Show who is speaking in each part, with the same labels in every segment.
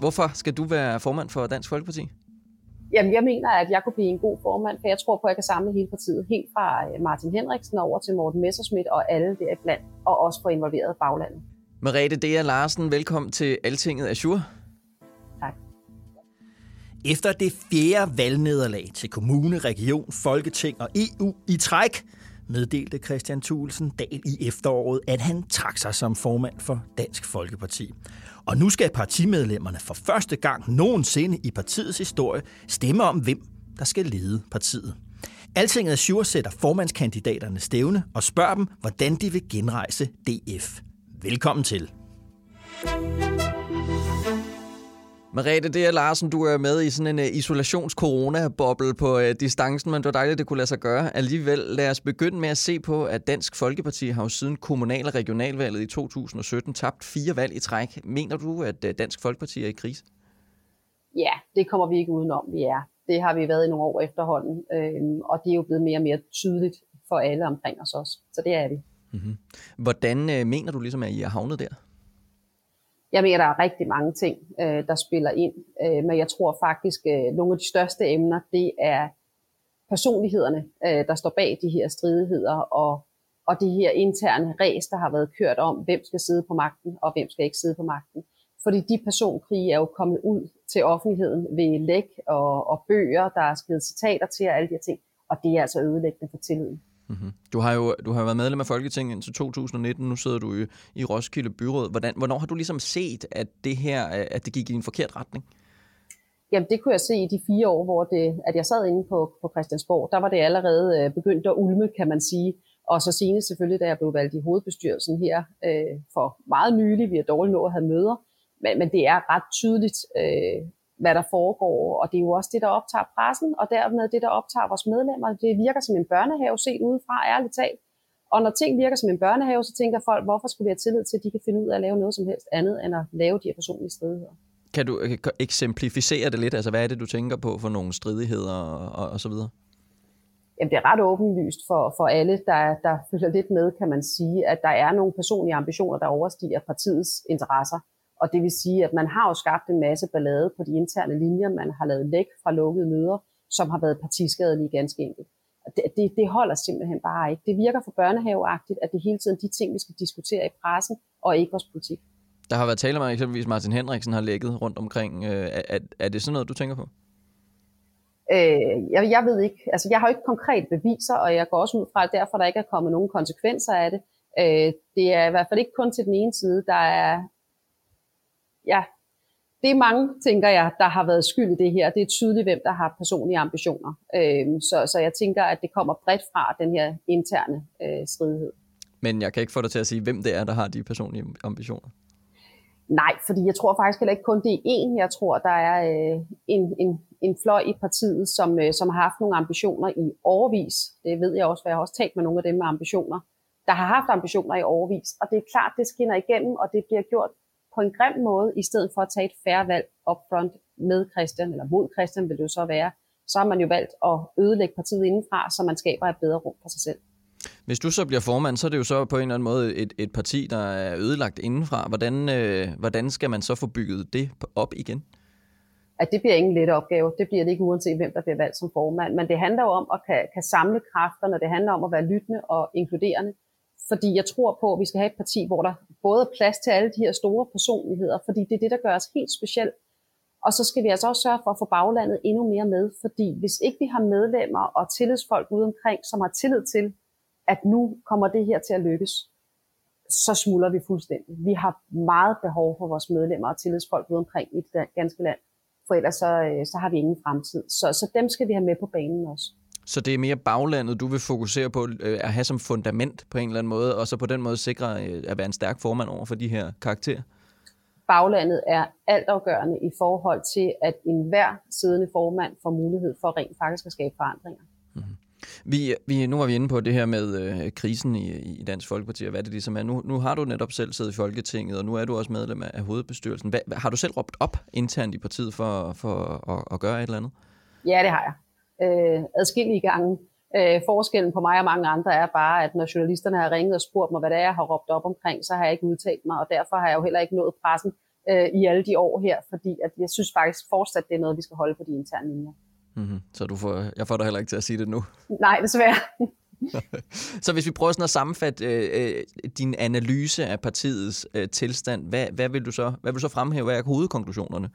Speaker 1: Hvorfor skal du være formand for Dansk Folkeparti?
Speaker 2: Jamen, jeg mener, at jeg kunne blive en god formand, for jeg tror på, at jeg kan samle hele partiet, helt fra øh, Martin Henriksen over til Morten Messerschmidt og alle der blandt, og også få involveret baglandet.
Speaker 1: Merete Dea Larsen, velkommen til Altinget Azure.
Speaker 2: Tak.
Speaker 3: Efter det fjerde valgnederlag til kommune, region, folketing og EU i træk, meddelte Christian Thulesen Dahl i efteråret, at han trak sig som formand for Dansk Folkeparti. Og nu skal partimedlemmerne for første gang nogensinde i partiets historie stemme om, hvem der skal lede partiet. Altinget Azure sætter formandskandidaterne stævne og spørger dem, hvordan de vil genrejse DF. Velkommen til.
Speaker 1: Merete D. Larsen, du er med i sådan en uh, isolations-corona-boble på uh, distancen, men det var dejligt, det kunne lade sig gøre. Alligevel, lad os begynde med at se på, at Dansk Folkeparti har jo siden kommunal- og regionalvalget i 2017 tabt fire valg i træk. Mener du, at uh, Dansk Folkeparti er i krise?
Speaker 2: Ja, det kommer vi ikke udenom, vi er. Det har vi været i nogle år efterhånden, øhm, og det er jo blevet mere og mere tydeligt for alle omkring os også. Så det er vi.
Speaker 1: Mm-hmm. Hvordan uh, mener du ligesom, at I er havnet der?
Speaker 2: Jeg mener, der er rigtig mange ting, øh, der spiller ind, øh, men jeg tror faktisk, øh, nogle af de største emner, det er personlighederne, øh, der står bag de her stridigheder, og, og det her interne ræs, der har været kørt om, hvem skal sidde på magten, og hvem skal ikke sidde på magten. Fordi de personkrige er jo kommet ud til offentligheden ved læk og, og bøger, der er skrevet citater til, og alle de her ting, og det er altså ødelæggende for tilliden.
Speaker 1: Mm-hmm. Du har jo du har været medlem af Folketinget indtil 2019, nu sidder du i, i Roskilde Byråd. Hvordan, hvornår har du ligesom set, at det her øh, at det gik i en forkert retning?
Speaker 2: Jamen det kunne jeg se i de fire år, hvor det, at jeg sad inde på, på Christiansborg. Der var det allerede øh, begyndt at ulme, kan man sige. Og så senest selvfølgelig, da jeg blev valgt i hovedbestyrelsen her øh, for meget nylig. Vi har dårligt nået at have møder. Men, men det er ret tydeligt, øh, hvad der foregår, og det er jo også det, der optager pressen, og dermed det, der optager vores medlemmer. Det virker som en børnehave set udefra, ærligt talt. Og når ting virker som en børnehave, så tænker folk, hvorfor skulle vi have tillid til, at de kan finde ud af at lave noget som helst andet, end at lave de her personlige stridigheder.
Speaker 1: Kan du eksemplificere det lidt? Altså, hvad er det, du tænker på for nogle stridigheder og, og, og så videre?
Speaker 2: Jamen, det er ret åbenlyst for, for alle, der, der følger lidt med, kan man sige, at der er nogle personlige ambitioner, der overstiger partiets interesser. Og det vil sige, at man har jo skabt en masse ballade på de interne linjer. Man har lavet læk fra lukkede møder, som har været partiskadelige ganske enkelt. Det, det, det holder simpelthen bare ikke. Det virker for børnehaveagtigt, at det hele tiden de ting, vi skal diskutere i pressen, og ikke vores politik.
Speaker 1: Der har været tale om, at eksempelvis Martin Henriksen har lægget rundt omkring. Øh, er, er det sådan noget, du tænker på?
Speaker 2: Øh, jeg, jeg ved ikke. Altså, jeg har jo ikke konkret beviser, og jeg går også ud fra, at derfor der ikke er kommet nogen konsekvenser af det. Øh, det er i hvert fald ikke kun til den ene side. Der er ja, det er mange, tænker jeg, der har været skyld i det her. Det er tydeligt, hvem der har personlige ambitioner. Øhm, så, så jeg tænker, at det kommer bredt fra den her interne øh, stridighed.
Speaker 1: Men jeg kan ikke få dig til at sige, hvem det er, der har de personlige ambitioner.
Speaker 2: Nej, fordi jeg tror faktisk heller ikke kun, det er én. Jeg tror, der er øh, en, en, en fløj i partiet, som, øh, som har haft nogle ambitioner i overvis. Det ved jeg også, for jeg har også talt med nogle af dem med ambitioner, der har haft ambitioner i overvis. Og det er klart, det skinner igennem, og det bliver gjort på en grim måde, i stedet for at tage et færre valg up front med Christian, eller mod Christian vil det jo så være, så har man jo valgt at ødelægge partiet indenfra, så man skaber et bedre rum for sig selv.
Speaker 1: Hvis du så bliver formand, så er det jo så på en eller anden måde et, et parti, der er ødelagt indenfra. Hvordan, øh, hvordan skal man så få bygget det op igen?
Speaker 2: At det bliver ingen lette opgave. Det bliver det ikke uanset, hvem der bliver valgt som formand. Men det handler jo om at kan, kan samle kræfterne. Det handler om at være lyttende og inkluderende. Fordi jeg tror på, at vi skal have et parti, hvor der både er plads til alle de her store personligheder, fordi det er det, der gør os helt specielt. Og så skal vi altså også sørge for at få baglandet endnu mere med, fordi hvis ikke vi har medlemmer og tillidsfolk ude omkring, som har tillid til, at nu kommer det her til at lykkes, så smuldrer vi fuldstændig. Vi har meget behov for vores medlemmer og tillidsfolk ude omkring i det ganske land, for ellers så, øh, så har vi ingen fremtid. Så, så dem skal vi have med på banen også.
Speaker 1: Så det er mere baglandet, du vil fokusere på øh, at have som fundament på en eller anden måde, og så på den måde sikre øh, at være en stærk formand over for de her karakterer?
Speaker 2: Baglandet er altafgørende i forhold til, at enhver siddende formand får mulighed for rent faktisk at skabe forandringer. Mm-hmm.
Speaker 1: Vi, vi, nu var vi inde på det her med øh, krisen i, i Dansk Folkeparti, og hvad det ligesom er. Nu, nu har du netop selv siddet i Folketinget, og nu er du også medlem af, af hovedbestyrelsen. Hvad, har du selv råbt op internt i partiet for, for at, at gøre et eller andet?
Speaker 2: Ja, det har jeg. Øh, adskillige gange. Øh, forskellen på mig og mange andre er bare, at når journalisterne har ringet og spurgt mig, hvad det er, jeg har råbt op omkring, så har jeg ikke udtalt mig, og derfor har jeg jo heller ikke nået pressen øh, i alle de år her, fordi at jeg synes faktisk fortsat, det er noget, vi skal holde på de interne linjer.
Speaker 1: Mm-hmm. Så du får, jeg får dig heller ikke til at sige det nu?
Speaker 2: Nej, desværre.
Speaker 1: så hvis vi prøver sådan at sammenfatte øh, øh, din analyse af partiets øh, tilstand, hvad, hvad, vil du så, hvad vil du så fremhæve? Hvad er hovedkonklusionerne?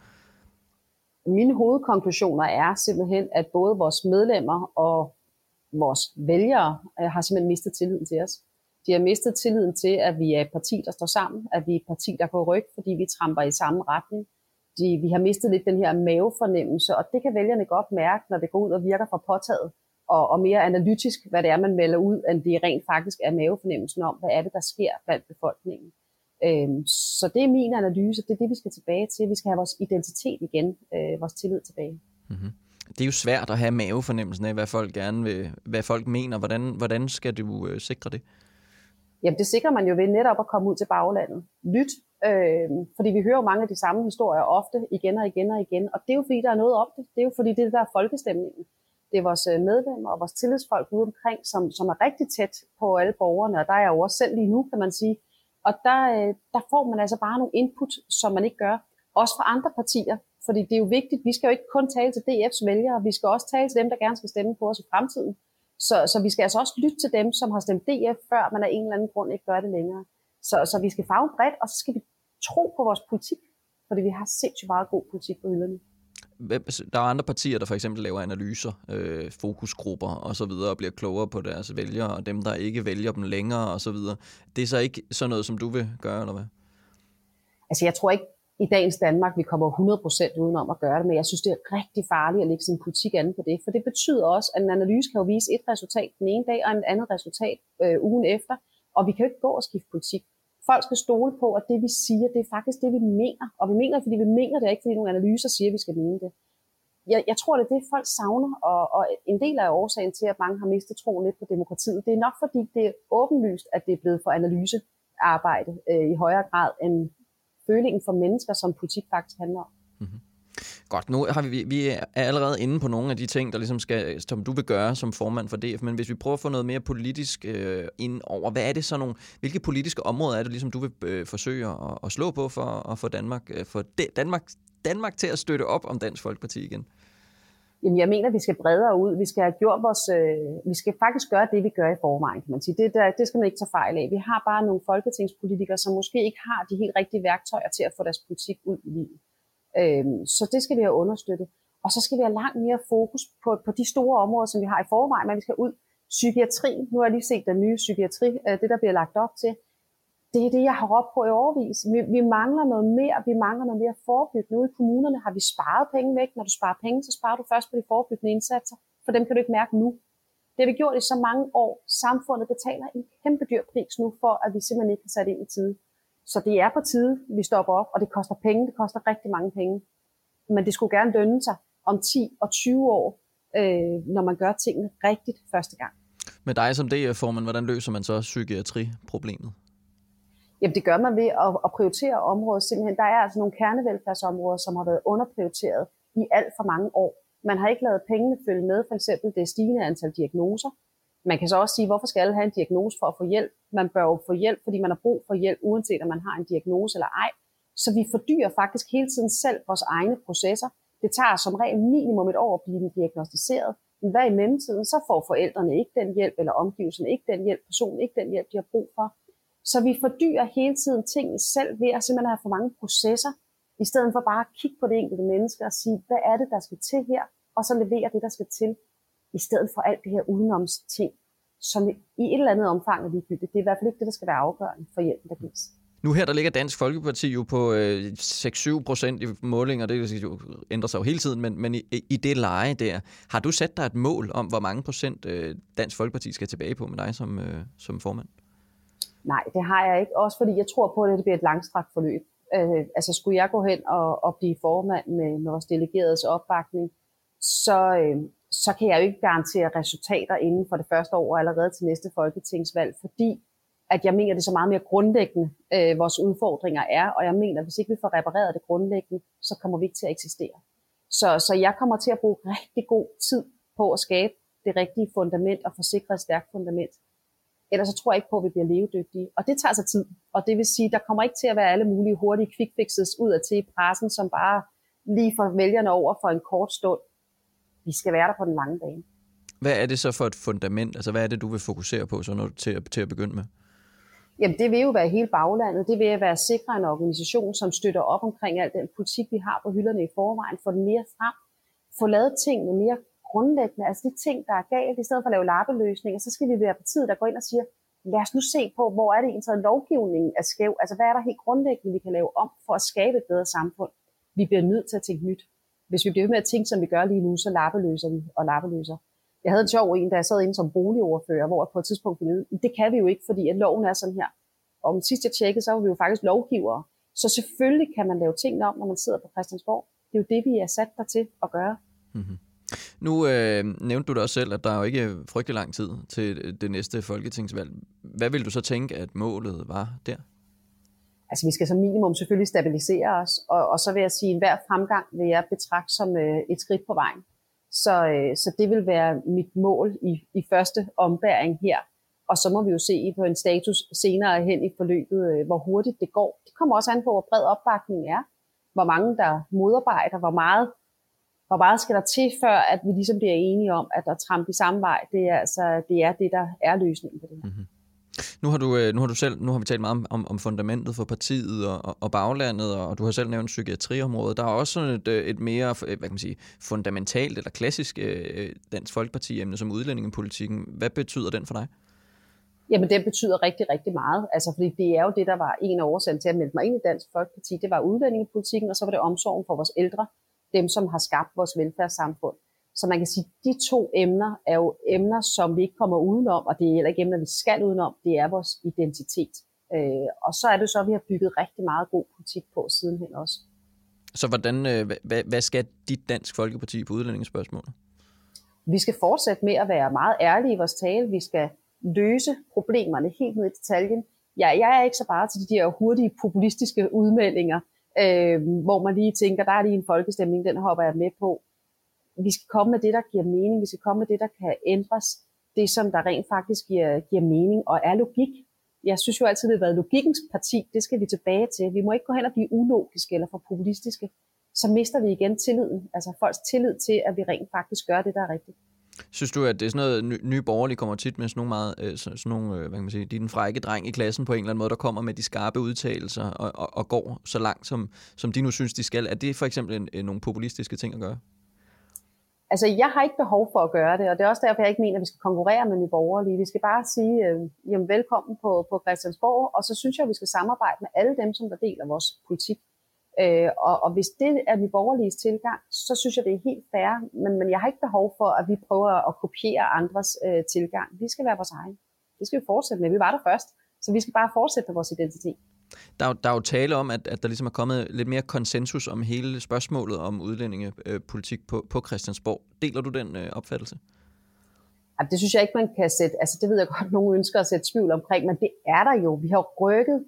Speaker 2: Mine hovedkonklusioner er simpelthen, at både vores medlemmer og vores vælgere øh, har simpelthen mistet tilliden til os. De har mistet tilliden til, at vi er et parti, der står sammen, at vi er et parti, der går ryg, fordi vi tramper i samme retning, de, vi har mistet lidt den her mavefornemmelse, og det kan vælgerne godt mærke, når det går ud og virker for påtaget, og, og mere analytisk, hvad det er, man melder ud, end det rent faktisk er mavefornemmelsen om, hvad er det, der sker blandt befolkningen. Øhm, så det er min analyse, det er det, vi skal tilbage til. Vi skal have vores identitet igen, øh, vores tillid tilbage.
Speaker 1: Mm-hmm. Det er jo svært at have mavefornemmelsen af, hvad folk gerne vil, hvad folk mener. Hvordan, hvordan skal du øh, sikre det?
Speaker 2: Jamen det sikrer man jo ved netop at komme ud til baglandet. Lyt Øh, fordi vi hører jo mange af de samme historier ofte igen og igen og igen. Og det er jo fordi, der er noget om det. Det er jo fordi, det er der folkestemningen. Det er vores øh, medlemmer og vores tillidsfolk ude omkring, som, som er rigtig tæt på alle borgerne. Og der er jeg jo også selv lige nu, kan man sige. Og der, øh, der får man altså bare nogle input, som man ikke gør. Også fra andre partier. Fordi det er jo vigtigt. Vi skal jo ikke kun tale til DF's vælgere. Vi skal også tale til dem, der gerne skal stemme på os i fremtiden. Så, så vi skal altså også lytte til dem, som har stemt DF, før man af en eller anden grund ikke gør det længere. Så, så vi skal farve bredt, og så skal vi tro på vores politik, fordi vi har sindssygt meget god politik på hylderne.
Speaker 1: Der er andre partier, der for eksempel laver analyser, øh, fokusgrupper og så videre, og bliver klogere på deres vælgere, og dem, der ikke vælger dem længere og så videre. Det er så ikke sådan noget, som du vil gøre, eller hvad?
Speaker 2: Altså, jeg tror ikke, i dagens Danmark, vi kommer 100% udenom at gøre det, men jeg synes, det er rigtig farligt at lægge sin politik an på det, for det betyder også, at en analyse kan jo vise et resultat den ene dag, og et andet resultat øh, ugen efter, og vi kan jo ikke gå og skifte politik folk skal stole på, at det vi siger, det er faktisk det, vi mener. Og vi mener fordi vi mener det, ikke fordi nogle analyser siger, at vi skal mene det. Jeg, jeg tror, det er det, folk savner, og, og en del af årsagen til, at mange har mistet troen lidt på demokratiet, det er nok fordi, det er åbenlyst, at det er blevet for analysearbejde øh, i højere grad end følingen for mennesker, som politik faktisk handler om. Mm-hmm.
Speaker 1: Godt, nu har vi, vi er allerede inde på nogle af de ting, der ligesom skal, som du vil gøre som formand for DF, men hvis vi prøver at få noget mere politisk øh, ind over, hvad er det så nogle, hvilke politiske områder er det, ligesom du vil øh, forsøge at, at slå på for at få Danmark, øh, for de, Danmark, Danmark til at støtte op om Dansk Folkeparti igen?
Speaker 2: Jamen, jeg mener, at vi skal bredere ud. Vi skal have gjort vores, øh, vi skal faktisk gøre det, vi gør i forvejen, kan man sige. Det, der, det skal man ikke tage fejl af. Vi har bare nogle folketingspolitikere, som måske ikke har de helt rigtige værktøjer til at få deres politik ud i livet. Øhm, så det skal vi have understøttet. Og så skal vi have langt mere fokus på, på de store områder, som vi har i forvejen, men vi skal ud. Psykiatri, nu har jeg lige set den nye psykiatri, øh, det der bliver lagt op til. Det er det, jeg har råbt på i overvis. Vi, vi mangler noget mere, vi mangler noget mere forebyggende. Ude i kommunerne har vi sparet penge væk. Når du sparer penge, så sparer du først på de forebyggende indsatser, for dem kan du ikke mærke nu. Det har vi gjort i så mange år. Samfundet betaler en kæmpe dyr pris nu for, at vi simpelthen ikke har sat ind i tide. Så det er på tide, vi stopper op, og det koster penge, det koster rigtig mange penge. Men det skulle gerne lønne sig om 10 og 20 år, øh, når man gør tingene rigtigt første gang.
Speaker 1: Med dig som DF-formand, hvordan løser man så psykiatriproblemet?
Speaker 2: Jamen det gør man ved at, at prioritere området. Simpelthen, der er altså nogle kernevelfærdsområder, som har været underprioriteret i alt for mange år. Man har ikke lavet pengene følge med, for eksempel det stigende antal diagnoser. Man kan så også sige, hvorfor skal alle have en diagnose for at få hjælp? Man bør jo få hjælp, fordi man har brug for hjælp, uanset om man har en diagnose eller ej. Så vi fordyrer faktisk hele tiden selv vores egne processer. Det tager som regel minimum et år at blive diagnostiseret. Men hvad i mellemtiden, så får forældrene ikke den hjælp, eller omgivelserne ikke den hjælp, personen ikke den hjælp, de har brug for. Så vi fordyrer hele tiden tingene selv ved at simpelthen have for mange processer, i stedet for bare at kigge på det enkelte menneske og sige, hvad er det, der skal til her, og så levere det, der skal til i stedet for alt det her udenoms ting, som i et eller andet omfang er ligegyldigt. Det er i hvert fald ikke det, der skal være afgørende for hjælpen, der gives.
Speaker 1: Nu her, der ligger Dansk Folkeparti jo på øh, 6-7 procent i målinger, det jo ændrer sig jo hele tiden, men, men i, i det leje der, har du sat dig et mål om, hvor mange procent øh, Dansk Folkeparti skal tilbage på med dig som, øh, som formand?
Speaker 2: Nej, det har jeg ikke. Også fordi jeg tror på, at det bliver et langstrakt forløb. Øh, altså skulle jeg gå hen og, og blive formand med, med vores delegeredes opbakning, så, øh, så kan jeg jo ikke garantere resultater inden for det første år og allerede til næste folketingsvalg, fordi at jeg mener, det er så meget mere grundlæggende, øh, vores udfordringer er, og jeg mener, at hvis ikke vi får repareret det grundlæggende, så kommer vi ikke til at eksistere. Så, så jeg kommer til at bruge rigtig god tid på at skabe det rigtige fundament og forsikre et stærkt fundament. Ellers så tror jeg ikke på, at vi bliver levedygtige. Og det tager sig tid. Og det vil sige, der kommer ikke til at være alle mulige hurtige quick fixes ud af til i pressen, som bare lige får vælgerne over for en kort stund. Vi skal være der på den lange bane.
Speaker 1: Hvad er det så for et fundament? Altså, hvad er det, du vil fokusere på så når, til, at, til at begynde med?
Speaker 2: Jamen, det vil jo være hele baglandet. Det vil være at sikre en organisation, som støtter op omkring al den politik, vi har på hylderne i forvejen, få den mere frem, få lavet tingene mere grundlæggende, altså de ting, der er galt, i stedet for at lave lappeløsninger, så skal vi være partiet, der går ind og siger, lad os nu se på, hvor er det egentlig, at lovgivningen er skæv, altså hvad er der helt grundlæggende, vi kan lave om for at skabe et bedre samfund. Vi bliver nødt til at tænke nyt. Hvis vi bliver ved med at tænke, som vi gør lige nu, så lappeløser vi og lappeløser. Jeg havde en sjov en, da jeg sad inde som boligordfører, hvor på et tidspunkt finde det kan vi jo ikke, fordi at loven er sådan her. Og om sidst jeg tjekkede, så var vi jo faktisk lovgivere. Så selvfølgelig kan man lave ting om, når man sidder på Christiansborg. Det er jo det, vi er sat der til at gøre. Mm-hmm.
Speaker 1: Nu øh, nævnte du da også selv, at der er jo ikke frygtelig lang tid til det næste folketingsvalg. Hvad vil du så tænke, at målet var der?
Speaker 2: Altså vi skal som minimum selvfølgelig stabilisere os, og, og så vil jeg sige, at hver fremgang vil jeg betragte som øh, et skridt på vejen. Så, øh, så det vil være mit mål i, i første ombæring her. Og så må vi jo se på en status senere hen i forløbet, øh, hvor hurtigt det går. Det kommer også an på, hvor bred opbakningen er. Hvor mange der modarbejder, hvor meget, hvor meget skal der til, før at vi ligesom bliver enige om, at der tramp i samme vej. Det er, altså, det er det, der er løsningen på det her. Mm-hmm.
Speaker 1: Nu har du, øh, nu har du selv, nu har vi talt meget om, om, om fundamentet for partiet og, og baglandet, og du har selv nævnt psykiatriområdet. Der er også sådan et, øh, et mere, øh, hvad kan man sige, fundamentalt eller klassisk Dansk Folkeparti-emne som udlændingepolitikken. Hvad betyder den for dig?
Speaker 2: Jamen, det betyder rigtig, rigtig meget. Altså, fordi det er jo det, der var en af årsagen til at melde mig ind i Dansk Folkeparti. Det var udlændingepolitikken, og så var det omsorgen for vores ældre, dem som har skabt vores velfærdssamfund. Så man kan sige, at de to emner er jo emner, som vi ikke kommer udenom, og det er heller ikke emner, vi skal udenom. Det er vores identitet. Øh, og så er det så, at vi har bygget rigtig meget god politik på sidenhen også.
Speaker 1: Så hvordan, øh, hvad, hvad skal dit Dansk Folkeparti på udlændingsspørgsmålet?
Speaker 2: Vi skal fortsætte med at være meget ærlige i vores tale. Vi skal løse problemerne helt ned i detaljen. Ja, jeg er ikke så bare til de der hurtige populistiske udmeldinger, øh, hvor man lige tænker, der er lige en folkestemning, den hopper jeg med på vi skal komme med det, der giver mening. Vi skal komme med det, der kan ændres. Det, som der rent faktisk giver, giver mening og er logik. Jeg synes jo altid, det har været logikkens parti. Det skal vi tilbage til. Vi må ikke gå hen og blive ulogiske eller for populistiske. Så mister vi igen tilliden. Altså folks tillid til, at vi rent faktisk gør det, der er rigtigt.
Speaker 1: Synes du, at det er sådan noget, ny, nye borgerlige kommer tit med sådan nogle meget, øh, sådan nogle, øh, hvad kan man sige, de er den frække dreng i klassen på en eller anden måde, der kommer med de skarpe udtalelser og, og, og går så langt, som, som de nu synes, de skal. Er det for eksempel en, en, nogle populistiske ting at gøre?
Speaker 2: Altså, jeg har ikke behov for at gøre det, og det er også derfor, jeg ikke mener, at vi skal konkurrere med nye borgerlige. Vi skal bare sige, øh, jamen, velkommen på, på Christiansborg, og så synes jeg, at vi skal samarbejde med alle dem, som der deler vores politik. Øh, og, og hvis det er nye borgerliges tilgang, så synes jeg, det er helt fair, men, men jeg har ikke behov for, at vi prøver at kopiere andres øh, tilgang. Vi skal være vores egen. Det skal vi fortsætte med. Vi var der først, så vi skal bare fortsætte med vores identitet.
Speaker 1: Der, der er jo tale om, at, at der ligesom er kommet lidt mere konsensus om hele spørgsmålet om udlændingepolitik øh, på, på Christiansborg. Deler du den øh, opfattelse?
Speaker 2: Ja, det synes jeg ikke, man kan sætte, altså det ved jeg godt, nogen ønsker at sætte tvivl omkring, men det er der jo. Vi har rykket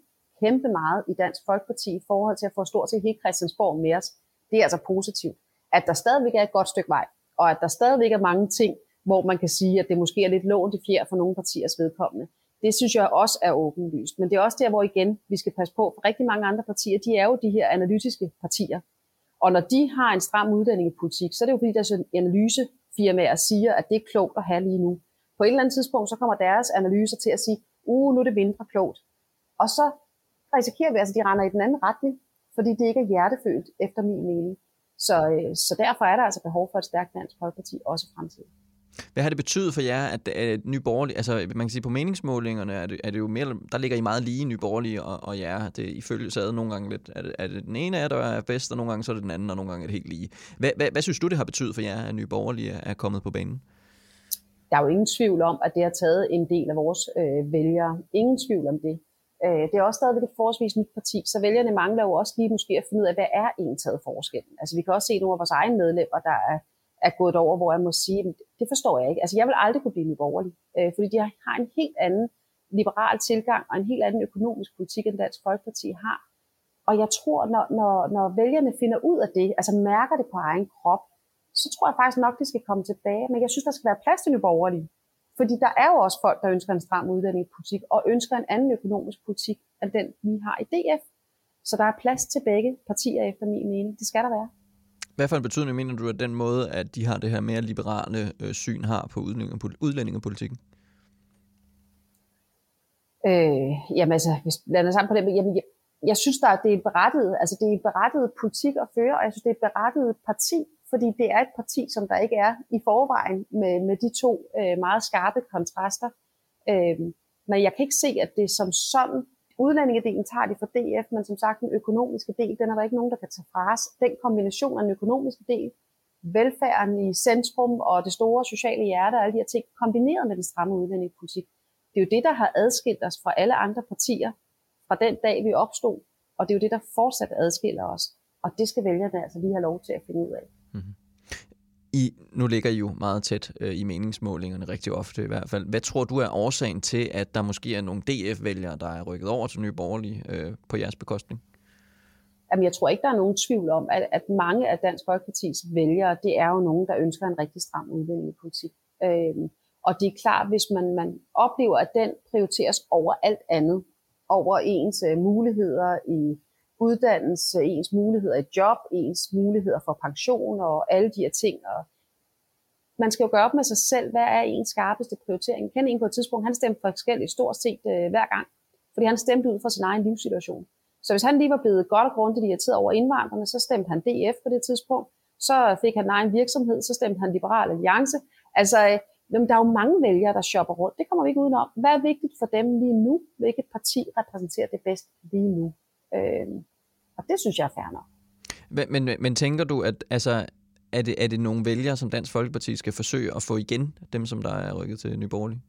Speaker 2: kæmpe meget i Dansk Folkeparti i forhold til at få stort set hele Christiansborg med os. Det er altså positivt. At der stadigvæk er et godt stykke vej, og at der stadigvæk er mange ting, hvor man kan sige, at det måske er lidt lånt i fjer for nogle partiers vedkommende. Det synes jeg også er åbenlyst. Men det er også der, hvor igen vi skal passe på, for rigtig mange andre partier, de er jo de her analytiske partier. Og når de har en stram udlændingepolitik, så er det jo fordi, deres analysefirmaer siger, at det er klogt at have lige nu. På et eller andet tidspunkt, så kommer deres analyser til at sige, uh, nu er det mindre klogt. Og så risikerer vi altså, at de render i den anden retning, fordi det ikke er hjertefølt, efter min mening. Så, øh, så derfor er der altså behov for et stærkt dansk folkeparti også i fremtiden.
Speaker 1: Hvad har det betydet for jer, at, at Nye Borgerlige, altså man kan sige på meningsmålingerne, er det, er det jo mere, der ligger I meget lige Nye Borgerlige og, og jer. Det ifølge sad nogle gange lidt, er det, er det den ene af der er bedst, og nogle gange så er det den anden, og nogle gange er det helt lige. Hvad, hvad, hvad synes du, det har betydet for jer, at Nye Borgerlige er kommet på banen?
Speaker 2: Der er jo ingen tvivl om, at det har taget en del af vores øh, vælgere. Ingen tvivl om det. Øh, det er også stadigvæk et forholdsvis nyt parti, så vælgerne mangler jo også lige måske at finde ud af, hvad er en taget forskellen. Altså vi kan også se nogle af vores egne medlemmer, der er er gået over, hvor jeg må sige, det forstår jeg ikke. Altså jeg vil aldrig kunne blive nyborgerlig, øh, fordi de har en helt anden liberal tilgang og en helt anden økonomisk politik, end Dansk Folkeparti har. Og jeg tror, når, når, når vælgerne finder ud af det, altså mærker det på egen krop, så tror jeg faktisk nok, de skal komme tilbage. Men jeg synes, der skal være plads til nyborgerlige. Fordi der er jo også folk, der ønsker en stram udlændingepolitik og ønsker en anden økonomisk politik, end den vi har i DF. Så der er plads til begge partier efter min mening. Det skal der være.
Speaker 1: Hvad for en betydning mener du, at den måde, at de har det her mere liberale øh, syn har på udlændingepolitikken?
Speaker 2: Øh, jamen altså, hvis vi lander sammen på det, jamen, jeg, jeg synes, der, det er berettiget, altså det er berettiget politik at føre, og jeg synes, det er berettiget parti, fordi det er et parti, som der ikke er i forvejen med, med de to øh, meget skarpe kontraster. Øh, men jeg kan ikke se, at det som sådan Udlændingedelen tager de fra DF, men som sagt den økonomiske del, den er der ikke nogen, der kan tage fra os. Den kombination af den økonomiske del, velfærden i centrum og det store sociale hjerte og alle de her ting, kombineret med den stramme udlændingepolitik, det er jo det, der har adskilt os fra alle andre partier fra den dag, vi opstod, og det er jo det, der fortsat adskiller os. Og det skal vælgerne altså lige have lov til at finde ud af. Mm-hmm.
Speaker 1: I, nu ligger I jo meget tæt øh, i meningsmålingerne, rigtig ofte i hvert fald. Hvad tror du er årsagen til, at der måske er nogle DF-vælgere, der er rykket over til Nye Borgerlige øh, på jeres bekostning?
Speaker 2: Jamen, jeg tror ikke, der er nogen tvivl om, at, at mange af Dansk Folkepartis vælgere, det er jo nogen, der ønsker en rigtig stram udlændingepolitik. Øhm, og det er klart, hvis man, man oplever, at den prioriteres over alt andet, over ens øh, muligheder i uddannelse, ens muligheder i job, ens muligheder for pension og alle de her ting. Og man skal jo gøre op med sig selv, hvad er ens skarpeste prioritering. Jeg kender en på et tidspunkt, han stemte forskelligt stort set øh, hver gang, fordi han stemte ud fra sin egen livssituation. Så hvis han lige var blevet godt og grundigt irriteret over indvandrerne, så stemte han DF på det tidspunkt. Så fik han egen virksomhed, så stemte han Liberal Alliance. Altså, øh, jamen, der er jo mange vælgere, der shopper rundt. Det kommer vi ikke udenom. Hvad er vigtigt for dem lige nu? Hvilket parti repræsenterer det bedst lige nu? Øh, og det synes jeg er fair nok.
Speaker 1: Men, men, men tænker du, at altså, er, det, er det nogle vælgere, som Dansk Folkeparti skal forsøge at få igen, dem som der er rykket til Nye Borgerlige?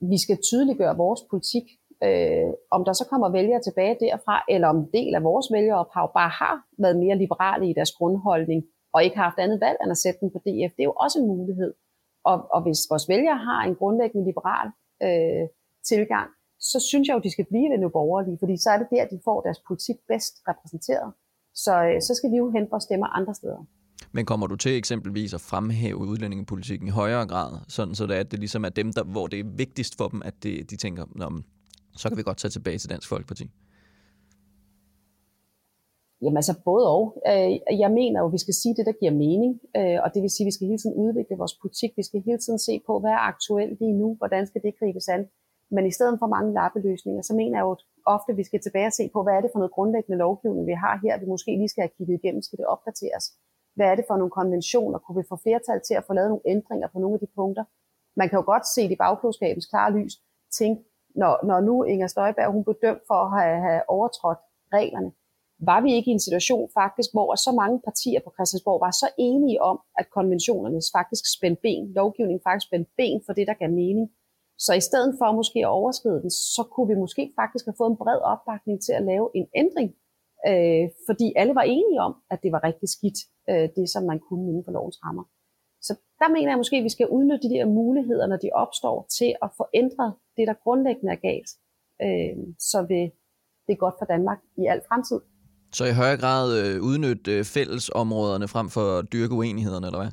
Speaker 2: Vi skal tydeliggøre vores politik. Øh, om der så kommer vælgere tilbage derfra, eller om en del af vores vælgerophav bare har været mere liberale i deres grundholdning, og ikke har haft andet valg end at sætte den på DF, det er jo også en mulighed. Og, og hvis vores vælgere har en grundlæggende liberal øh, tilgang, så synes jeg jo, de skal blive ved nu borgerlige, fordi så er det der, de får deres politik bedst repræsenteret. Så, øh, så skal vi jo hente vores stemmer andre steder.
Speaker 1: Men kommer du til eksempelvis at fremhæve udlændingepolitikken i højere grad, sådan så det, at det ligesom er dem, der, hvor det er vigtigst for dem, at det, de tænker, så kan vi godt tage tilbage til Dansk Folkeparti?
Speaker 2: Jamen altså både og. Øh, jeg mener jo, at vi skal sige det, der giver mening, øh, og det vil sige, at vi skal hele tiden udvikle vores politik. Vi skal hele tiden se på, hvad er aktuelt lige nu, hvordan skal det gribes an. Men i stedet for mange lappeløsninger, så mener jeg jo ofte, at vi skal tilbage og se på, hvad er det for noget grundlæggende lovgivning, vi har her, vi måske lige skal have kigget igennem, skal det opdateres? Hvad er det for nogle konventioner? Kunne vi få flertal til at få lavet nogle ændringer på nogle af de punkter? Man kan jo godt se det i bagklodskabens klare lys, tænke, når, når nu Inger Støjberg hun blev dømt for at have, have overtrådt reglerne, var vi ikke i en situation faktisk, hvor så mange partier på Christiansborg var så enige om, at konventionerne faktisk spændte ben, lovgivningen faktisk spændte ben for det, der gav mening, så i stedet for måske at overskride den, så kunne vi måske faktisk have fået en bred opbakning til at lave en ændring, øh, fordi alle var enige om, at det var rigtig skidt, øh, det som man kunne inden for lovens rammer. Så der mener jeg måske, at vi skal udnytte de der muligheder, når de opstår, til at få ændret det, der grundlæggende er galt, øh, så vil det er godt for Danmark i al fremtid.
Speaker 1: Så i højere grad øh, udnytte øh, fællesområderne frem for at dyrke uenighederne, eller hvad?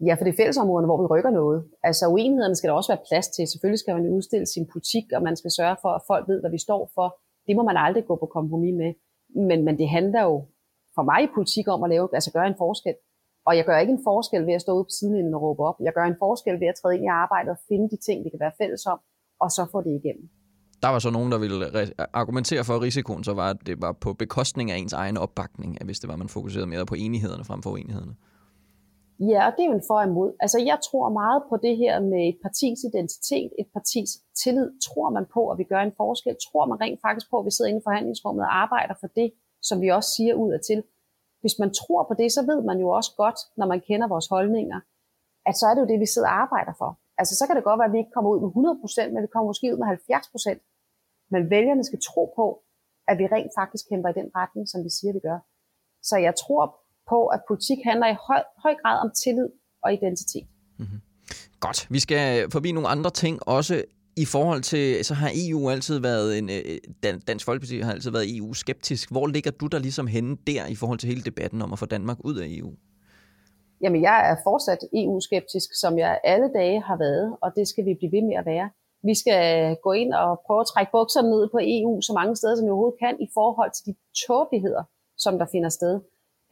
Speaker 2: Ja, for det er fællesområderne, hvor vi rykker noget. Altså uenighederne skal der også være plads til. Selvfølgelig skal man udstille sin politik, og man skal sørge for, at folk ved, hvad vi står for. Det må man aldrig gå på kompromis med. Men, men det handler jo for mig i politik om at lave, altså gøre en forskel. Og jeg gør ikke en forskel ved at stå ude på sidelinjen og råbe op. Jeg gør en forskel ved at træde ind i arbejdet og finde de ting, vi kan være fælles om, og så få det igennem.
Speaker 1: Der var så nogen, der ville argumentere for, at risikoen så var, at det var på bekostning af ens egen opbakning, at hvis det var, man fokuserede mere på enighederne frem for uenighederne.
Speaker 2: Ja, og det er jo en for imod. Altså, jeg tror meget på det her med et partis identitet, et partis tillid. Tror man på, at vi gør en forskel? Tror man rent faktisk på, at vi sidder inde i forhandlingsrummet og arbejder for det, som vi også siger ud af til? Hvis man tror på det, så ved man jo også godt, når man kender vores holdninger, at så er det jo det, vi sidder og arbejder for. Altså, så kan det godt være, at vi ikke kommer ud med 100%, men vi kommer måske ud med 70%. Men vælgerne skal tro på, at vi rent faktisk kæmper i den retning, som vi siger, vi gør. Så jeg tror på, at politik handler i høj, høj grad om tillid og identitet. Mm-hmm.
Speaker 1: Godt. Vi skal forbi nogle andre ting også. I forhold til, så har EU altid været en, øh, Dansk Folkeparti har altid været EU-skeptisk. Hvor ligger du der ligesom henne der i forhold til hele debatten om at få Danmark ud af EU?
Speaker 2: Jamen, jeg er fortsat EU-skeptisk, som jeg alle dage har været, og det skal vi blive ved med at være. Vi skal gå ind og prøve at trække bukserne ned på EU så mange steder, som vi overhovedet kan, i forhold til de tåbeligheder, som der finder sted.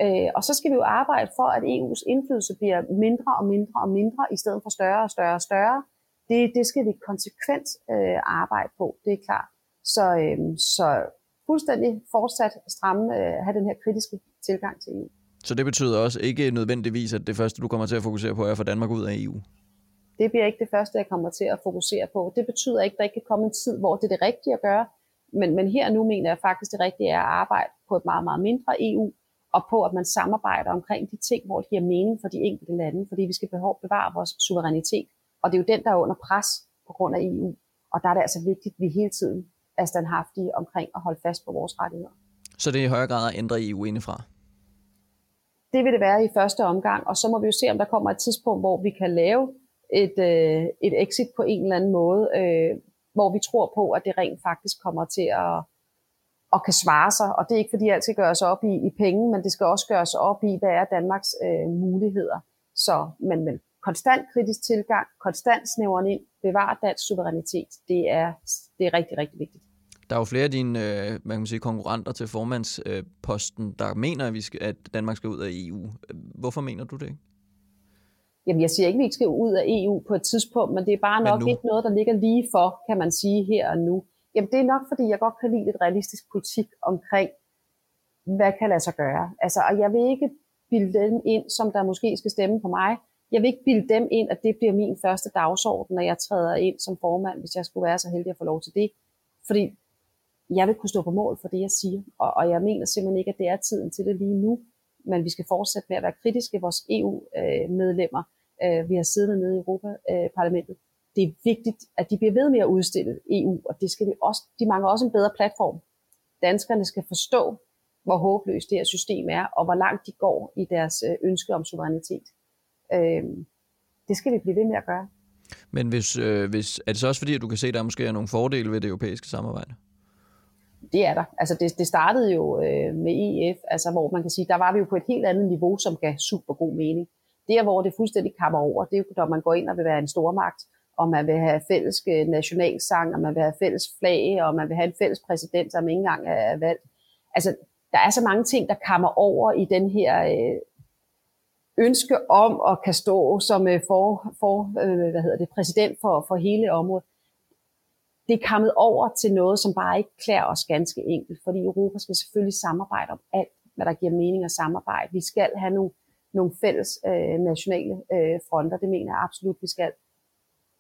Speaker 2: Øh, og så skal vi jo arbejde for, at EU's indflydelse bliver mindre og mindre og mindre, i stedet for større og større og større. Det, det skal vi konsekvent øh, arbejde på, det er klart. Så, øh, så fuldstændig fortsat stramme, øh, have den her kritiske tilgang til EU.
Speaker 1: Så det betyder også ikke nødvendigvis, at det første, du kommer til at fokusere på, er at få Danmark ud af EU?
Speaker 2: Det bliver ikke det første, jeg kommer til at fokusere på. Det betyder ikke, at der ikke kan komme en tid, hvor det er det rigtige at gøre. Men, men her nu mener jeg faktisk, det rigtige er at arbejde på et meget, meget mindre EU, og på, at man samarbejder omkring de ting, hvor det giver mening for de enkelte lande, fordi vi skal bevare vores suverænitet. Og det er jo den, der er under pres på grund af EU. Og der er det altså vigtigt, at vi hele tiden er standhaftige omkring at holde fast på vores rettigheder.
Speaker 1: Så det er i højere grad at ændre EU indefra?
Speaker 2: Det vil det være i første omgang, og så må vi jo se, om der kommer et tidspunkt, hvor vi kan lave et, øh, et exit på en eller anden måde, øh, hvor vi tror på, at det rent faktisk kommer til at, at kan svare sig. Og det er ikke fordi alt skal gøres op i, i penge, men det skal også gøres op i, hvad er Danmarks øh, muligheder. Så, men, men konstant kritisk tilgang, konstant snævren ind, bevare dansk suverænitet, det er, det er rigtig, rigtig vigtigt.
Speaker 1: Der er jo flere af dine øh, man kan sige, konkurrenter til formandsposten, øh, der mener, at, vi skal, at Danmark skal ud af EU. Hvorfor mener du det ikke?
Speaker 2: Jamen, jeg siger ikke, at vi ikke skal ud af EU på et tidspunkt, men det er bare nok ikke noget, der ligger lige for, kan man sige, her og nu. Jamen, det er nok, fordi jeg godt kan lide et realistisk politik omkring, hvad kan lade sig gøre. Altså, og jeg vil ikke bilde dem ind, som der måske skal stemme på mig. Jeg vil ikke bilde dem ind, at det bliver min første dagsorden, når jeg træder ind som formand, hvis jeg skulle være så heldig at få lov til det. Fordi jeg vil kunne stå på mål for det, jeg siger. Og, og jeg mener simpelthen ikke, at det er tiden til det lige nu. Men vi skal fortsætte med at være kritiske. Vores EU-medlemmer, øh, øh, vi har siddet nede i Europaparlamentet, øh, det er vigtigt, at de bliver ved med at udstille EU, og det skal de også, de mangler også en bedre platform. Danskerne skal forstå, hvor håbløst det her system er, og hvor langt de går i deres øh, ønske om suverænitet. Øh, det skal vi blive ved med at gøre.
Speaker 1: Men hvis, øh, hvis, er det så også fordi, at du kan se, at der måske er nogle fordele ved det europæiske samarbejde?
Speaker 2: Det er der. Altså det, det startede jo øh, med EF, altså hvor man kan sige, der var vi jo på et helt andet niveau, som gav super god mening. Der, hvor det fuldstændig kammer over, det er jo, når man går ind og vil være en stormagt, og man vil have fælles øh, nationalsang, og man vil have fælles flag, og man vil have en fælles præsident, som ikke engang er valgt. Altså, der er så mange ting, der kommer over i den her øh, ønske om at kan stå som øh, for, for øh, hvad hedder det, præsident for, for hele området. Det er kommet over til noget, som bare ikke klæder os ganske enkelt, fordi Europa skal selvfølgelig samarbejde om alt, hvad der giver mening at samarbejde. Vi skal have nogle, nogle fælles øh, nationale øh, fronter, det mener jeg absolut, vi skal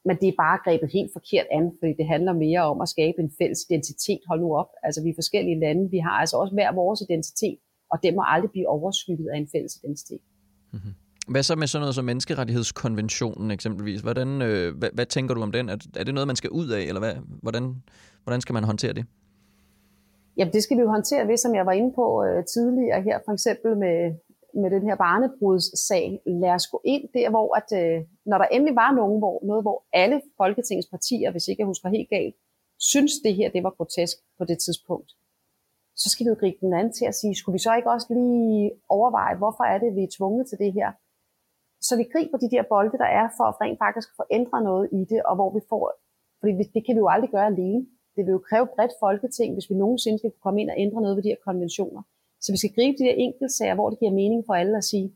Speaker 2: men det er bare grebet helt forkert an, fordi det handler mere om at skabe en fælles identitet. Hold nu op, altså vi er forskellige lande, vi har altså også hver vores identitet, og det må aldrig blive overskygget af en fælles identitet.
Speaker 1: Mm-hmm. Hvad så med sådan noget som menneskerettighedskonventionen eksempelvis? Hvordan, øh, hvad, hvad tænker du om den? Er, er det noget, man skal ud af, eller hvad, hvordan, hvordan skal man håndtere det?
Speaker 2: Jamen det skal vi jo håndtere ved, som jeg var inde på øh, tidligere her, for eksempel med med den her barnebrudssag, lad os gå ind der, hvor at, øh, når der endelig var nogen, hvor, noget, hvor alle Folketingets partier, hvis ikke jeg husker helt galt, synes det her, det var grotesk på det tidspunkt, så skal vi jo gribe den anden til at sige, skulle vi så ikke også lige overveje, hvorfor er det, vi er tvunget til det her? Så vi griber de der bolde, der er, for at rent faktisk få ændret noget i det, og hvor vi får, fordi det kan vi jo aldrig gøre alene. Det vil jo kræve bredt folketing, hvis vi nogensinde skal komme ind og ændre noget ved de her konventioner. Så vi skal gribe de der enkeltsager, hvor det giver mening for alle at sige,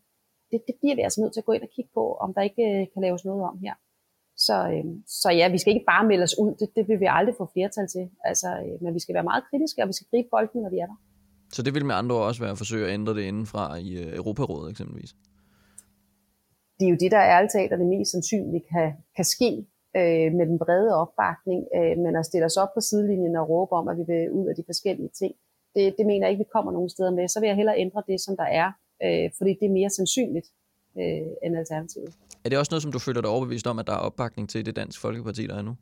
Speaker 2: det, det bliver vi altså nødt til at gå ind og kigge på, om der ikke øh, kan laves noget om her. Så, øh, så ja, vi skal ikke bare melde os ud, det, det vil vi aldrig få flertal til. Altså, øh, men vi skal være meget kritiske, og vi skal gribe bolden, når de er der.
Speaker 1: Så det vil med andre også være at forsøge at ændre det indenfra i øh, Europarådet eksempelvis?
Speaker 2: det er jo det, der er ærligt talt, det mest sandsynligt kan, kan ske øh, med den brede opbakning, øh, men at stille os op på sidelinjen og råbe om, at vi vil ud af de forskellige ting, det, det mener jeg ikke, vi kommer nogen steder med. Så vil jeg hellere ændre det, som der er, øh, fordi det er mere sandsynligt øh, end alternativet.
Speaker 1: Er det også noget, som du føler dig overbevist om, at der er opbakning til det dansk folkeparti, der er nu?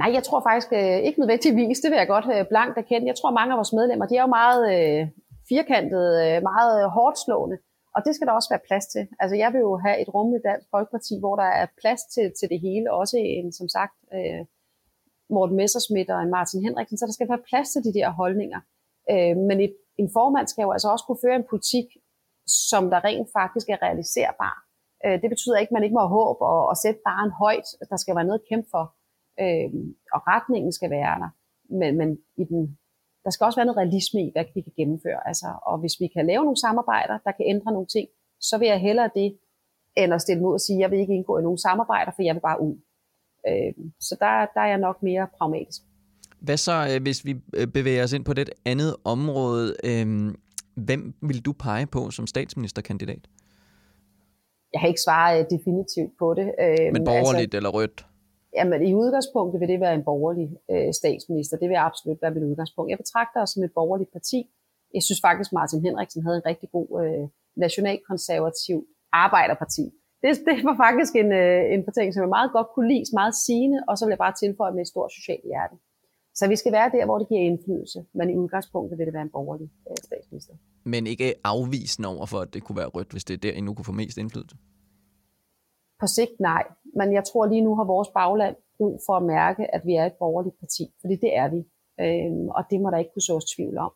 Speaker 2: Nej, jeg tror faktisk øh, ikke nødvendigvis. Det vil jeg godt øh, blankt erkende. Jeg tror, mange af vores medlemmer, de er jo meget øh, firkantede, øh, meget hårdt slående. Og det skal der også være plads til. Altså jeg vil jo have et rummeligt dansk folkeparti, hvor der er plads til, til det hele. Også en, som sagt, øh, Morten Messersmith og en Martin Henriksen. Så der skal være plads til de der holdninger. Øh, men et, en formand skal jo altså også kunne føre en politik, som der rent faktisk er realiserbar. Øh, det betyder ikke, at man ikke må have håb og, og sætte en højt. Der skal være noget at kæmpe for. Øh, og retningen skal være der. Men, men i den der skal også være noget realisme i, hvad vi kan gennemføre. Altså, og hvis vi kan lave nogle samarbejder, der kan ændre nogle ting, så vil jeg hellere det, end at stille mod og sige, at jeg vil ikke indgå i nogen samarbejder, for jeg vil bare ud. Øh, så der, der er jeg nok mere pragmatisk.
Speaker 1: Hvad så, øh, hvis vi øh, bevæger os ind på det andet område? Hvem vil du pege på som statsministerkandidat?
Speaker 2: Jeg har ikke svaret definitivt på det.
Speaker 1: Men borgerligt altså, eller rødt?
Speaker 2: Jamen, i udgangspunktet vil det være en borgerlig øh, statsminister. Det vil absolut være mit udgangspunkt. Jeg betragter os som et borgerligt parti. Jeg synes faktisk, Martin Henriksen havde en rigtig god øh, nationalkonservativ arbejderparti. Det, det var faktisk en, øh, en fortælling, som jeg meget godt kunne lide, meget sigende, og så vil jeg bare tilføje med et stort socialt hjerte. Så vi skal være der, hvor det giver indflydelse, men i udgangspunktet vil det være en borgerlig øh, statsminister.
Speaker 1: Men ikke afvisende over for, at det kunne være rødt, hvis det er der, I nu kunne få mest indflydelse?
Speaker 2: På sigt nej, men jeg tror lige nu har vores bagland brug for at mærke, at vi er et borgerligt parti, fordi det er vi, øhm, og det må der ikke kunne sås tvivl om.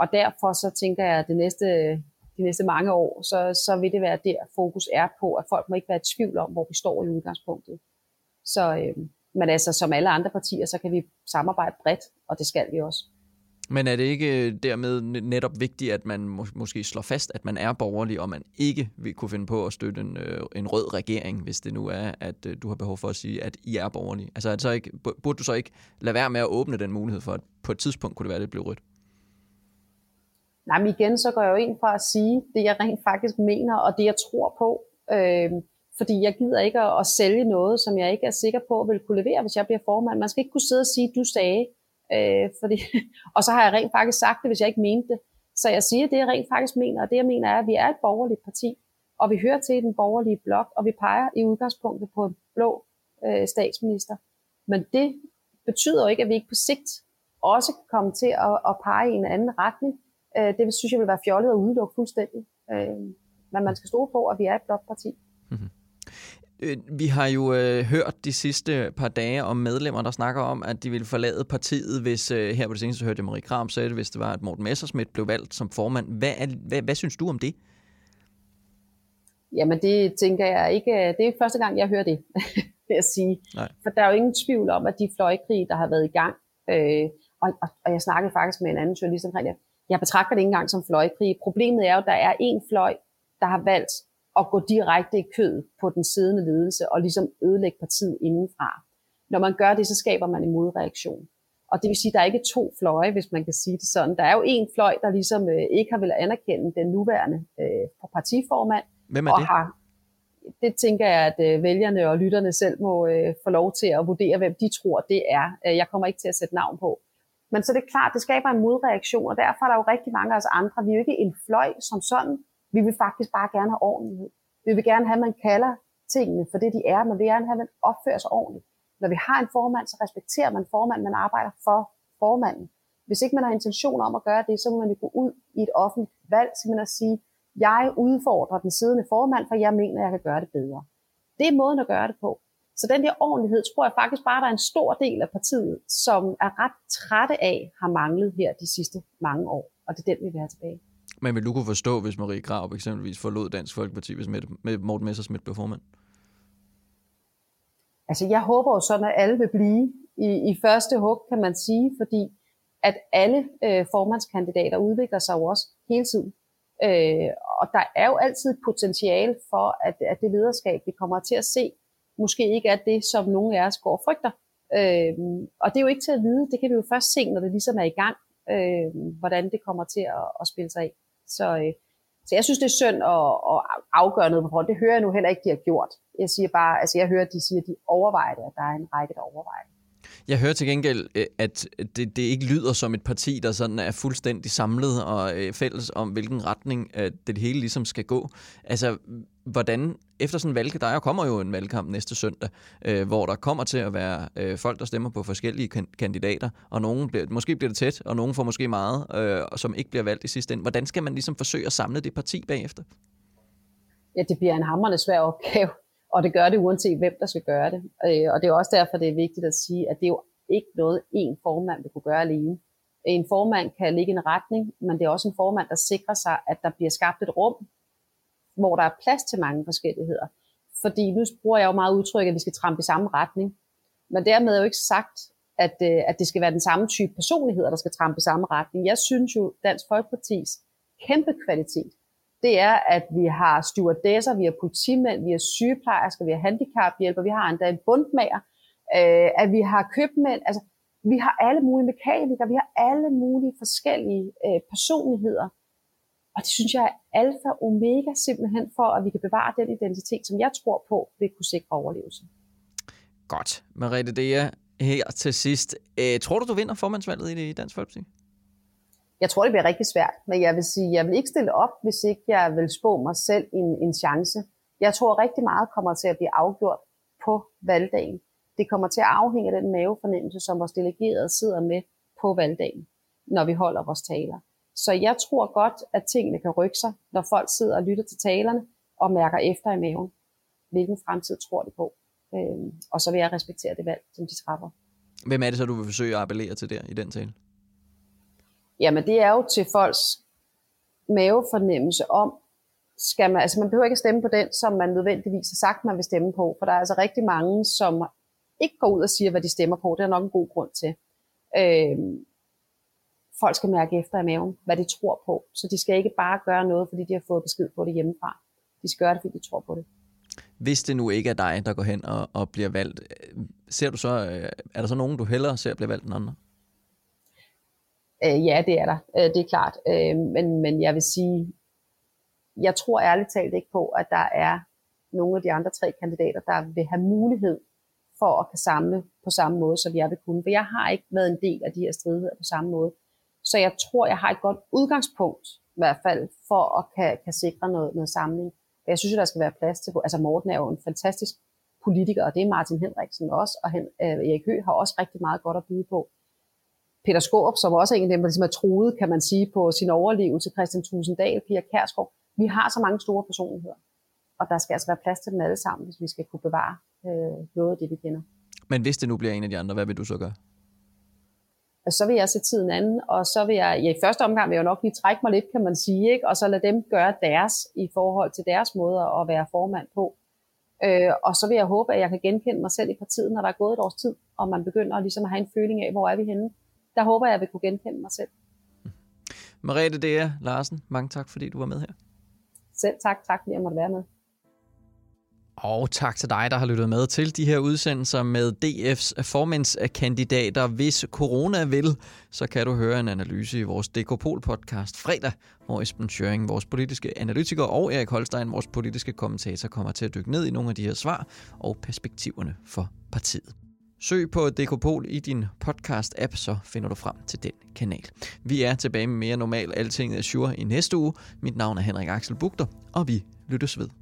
Speaker 2: Og derfor så tænker jeg, at det næste, de næste mange år, så, så vil det være der, fokus er på, at folk må ikke være i tvivl om, hvor vi står i udgangspunktet. Så, øh, men altså, som alle andre partier, så kan vi samarbejde bredt, og det skal vi også.
Speaker 1: Men er det ikke øh, dermed netop vigtigt, at man mås- måske slår fast, at man er borgerlig, og man ikke vil kunne finde på at støtte en, øh, en rød regering, hvis det nu er, at øh, du har behov for at sige, at I er borgerlige? Altså, er det så ikke, burde du så ikke lade være med at åbne den mulighed for, at på et tidspunkt kunne det være, at det blev rødt?
Speaker 2: Nej, men igen, så går jeg jo ind for at sige det, jeg rent faktisk mener, og det, jeg tror på. Øh, fordi jeg gider ikke at, at sælge noget, som jeg ikke er sikker på vil kunne levere, hvis jeg bliver formand. Man skal ikke kunne sidde og sige, du sagde, Øh, fordi, og så har jeg rent faktisk sagt det, hvis jeg ikke mente det. Så jeg siger det, jeg rent faktisk mener, og det jeg mener er, at vi er et borgerligt parti, og vi hører til den borgerlige blok, og vi peger i udgangspunktet på en blå øh, statsminister. Men det betyder jo ikke, at vi ikke på sigt også kan komme til at, at pege i en anden retning. Øh, det synes jeg vil være fjollet at udelukke fuldstændig. Øh, men man skal stå på, at vi er et blot parti. Mm-hmm.
Speaker 1: Øh, vi har jo øh, hørt de sidste par dage om medlemmer, der snakker om, at de ville forlade partiet, hvis øh, her på det seneste hørte jeg Marie Kram sagde det, hvis det var, at Morten Messersmith blev valgt som formand. Hvad, er, hvad, hvad synes du om det?
Speaker 2: Jamen det tænker jeg ikke, det er ikke første gang, jeg hører det, vil jeg sige. Nej. For der er jo ingen tvivl om, at de fløjkrig, der har været i gang, øh, og, og, og jeg snakkede faktisk med en anden journalist omkring det, jeg betragter det ikke engang som fløjkrig. Problemet er jo, at der er en fløj, der har valgt at gå direkte i kød på den siddende ledelse og ligesom ødelægge partiet indenfra. Når man gør det, så skaber man en modreaktion. Og det vil sige, at der er ikke to fløje, hvis man kan sige det sådan. Der er jo en fløj, der ligesom øh, ikke har vel anerkende den nuværende øh, partiformand.
Speaker 1: Hvem er det? Og har,
Speaker 2: det tænker jeg, at øh, vælgerne og lytterne selv må øh, få lov til at vurdere, hvem de tror, det er. Øh, jeg kommer ikke til at sætte navn på. Men så det er klart, det skaber en modreaktion, og derfor er der jo rigtig mange af os andre. Vi er jo ikke en fløj som sådan, vi vil faktisk bare gerne have ordentlighed. Vi vil gerne have, at man kalder tingene for det, de er, men vi vil gerne have, at man opfører sig ordentligt. Når vi har en formand, så respekterer man formanden, man arbejder for formanden. Hvis ikke man har intention om at gøre det, så må man jo gå ud i et offentligt valg, simpelthen at sige, jeg udfordrer den siddende formand, for jeg mener, at jeg kan gøre det bedre. Det er måden at gøre det på. Så den der ordentlighed, tror jeg faktisk bare, der er en stor del af partiet, som er ret trætte af, har manglet her de sidste mange år. Og det er den, vi vil have tilbage.
Speaker 1: Men vil du kunne forstå, hvis Marie Graup eksempelvis forlod Dansk Folkeparti, hvis med Morten Messersmith blev formand?
Speaker 2: Altså, jeg håber jo sådan, at alle vil blive i, i første hug, kan man sige, fordi at alle øh, formandskandidater udvikler sig jo også hele tiden. Øh, og der er jo altid et potentiale for, at, at det lederskab, vi kommer til at se, måske ikke er det, som nogen af os går og frygter. Øh, og det er jo ikke til at vide, det kan vi jo først se, når det ligesom er i gang, øh, hvordan det kommer til at, at spille sig af. Så øh, Så jeg synes, det er synd at, at afgøre noget på forhånd. Det hører jeg nu heller ikke, de har gjort. Jeg siger bare, altså jeg hører, at de siger, at de overvejer det, at der er en række, der overvejer det.
Speaker 1: Jeg hører til gengæld, øh, at det, det ikke lyder som et parti, der sådan er fuldstændig samlet og øh, fælles om, hvilken retning øh, det hele ligesom skal gå. Altså, hvordan efter sådan en valg, der kommer jo en valgkamp næste søndag, øh, hvor der kommer til at være øh, folk, der stemmer på forskellige kan- kandidater, og nogen bliver, måske bliver det tæt, og nogen får måske meget, øh, som ikke bliver valgt i sidste ende. Hvordan skal man ligesom forsøge at samle det parti bagefter?
Speaker 2: Ja, det bliver en hammerende svær opgave og det gør det uanset hvem, der skal gøre det. Øh, og det er også derfor, det er vigtigt at sige, at det er jo ikke noget, en formand vil kunne gøre alene. En formand kan ligge en retning, men det er også en formand, der sikrer sig, at der bliver skabt et rum, hvor der er plads til mange forskelligheder. Fordi nu bruger jeg jo meget udtryk, at vi skal trampe i samme retning. Men dermed er jo ikke sagt, at, øh, at det skal være den samme type personligheder, der skal trampe i samme retning. Jeg synes jo, Dansk Folkepartis kæmpe kvalitet, det er, at vi har stewardesser, vi har politimænd, vi har sygeplejersker, vi har handicaphjælper, vi har endda en bundmager, øh, at vi har købmænd, altså vi har alle mulige mekanikere, vi har alle mulige forskellige øh, personligheder. Og det synes jeg er alfa og omega simpelthen for, at vi kan bevare den identitet, som jeg tror på, vil kunne sikre overlevelse.
Speaker 1: Godt. Mariette Dea, her til sidst. Øh, tror du, du vinder formandsvalget i Dansk Folkeparti?
Speaker 2: Jeg tror, det bliver rigtig svært, men jeg vil sige, jeg vil ikke stille op, hvis ikke jeg vil spå mig selv en, en chance. Jeg tror rigtig meget kommer til at blive afgjort på valgdagen. Det kommer til at afhænge af den mavefornemmelse, som vores delegerede sidder med på valgdagen, når vi holder vores taler. Så jeg tror godt, at tingene kan rykke sig, når folk sidder og lytter til talerne og mærker efter i maven, hvilken fremtid tror de på. Øhm, og så vil jeg respektere det valg, som de træffer.
Speaker 1: Hvem er det så, du vil forsøge at appellere til der i den tale?
Speaker 2: Jamen det er jo til folks mavefornemmelse om, skal man, altså man behøver ikke at stemme på den, som man nødvendigvis har sagt, man vil stemme på, for der er altså rigtig mange, som ikke går ud og siger, hvad de stemmer på. Det er nok en god grund til. Øhm, folk skal mærke efter i maven, hvad de tror på. Så de skal ikke bare gøre noget, fordi de har fået besked på det hjemmefra. De skal gøre det, fordi de tror på det.
Speaker 1: Hvis det nu ikke er dig, der går hen og, og bliver valgt, ser du så, øh, er der så nogen, du hellere ser blive valgt end andre?
Speaker 2: Øh, ja, det er der. Øh, det er klart. Øh, men, men jeg vil sige, jeg tror ærligt talt ikke på, at der er nogle af de andre tre kandidater, der vil have mulighed for at kan samle på samme måde, som jeg vil kunne. For jeg har ikke været en del af de her stridigheder på samme måde. Så jeg tror, jeg har et godt udgangspunkt, i hvert fald, for at kan, kan sikre noget, noget samling. Jeg synes der skal være plads til, altså Morten er jo en fantastisk politiker, og det er Martin Henriksen også, og Hen, øh, Erik Høgh har også rigtig meget godt at byde på. Peter Skårup, som også er en af dem, der ligesom er troet, kan man sige, på sin overlevelse, Christian Tusinddal, Pia Kærsgaard. Vi har så mange store personligheder, og der skal altså være plads til dem alle sammen, hvis vi skal kunne bevare øh, noget af det, vi kender.
Speaker 1: Men hvis det nu bliver en af de andre, hvad vil du så gøre?
Speaker 2: Og så vil jeg se tiden anden, og så vil jeg, ja, i første omgang vil jeg nok lige trække mig lidt, kan man sige, ikke? og så lade dem gøre deres i forhold til deres måde at være formand på. Øh, og så vil jeg håbe, at jeg kan genkende mig selv i partiet, når der er gået et års tid, og man begynder ligesom at have en føling af, hvor er vi henne der håber jeg, at jeg vil kunne genkende mig selv.
Speaker 1: Mariette Dea Larsen, mange tak, fordi du var med her.
Speaker 2: Selv tak. Tak, fordi jeg måtte være med.
Speaker 1: Og tak til dig, der har lyttet med til de her udsendelser med DF's formandskandidater. Hvis corona vil, så kan du høre en analyse i vores Dekopol-podcast fredag, hvor Esben Schøring, vores politiske analytiker, og Erik Holstein, vores politiske kommentator, kommer til at dykke ned i nogle af de her svar og perspektiverne for partiet. Søg på Dekopol i din podcast-app, så finder du frem til den kanal. Vi er tilbage med mere normal Alting er sure i næste uge. Mit navn er Henrik Axel Bugter, og vi lyttes ved.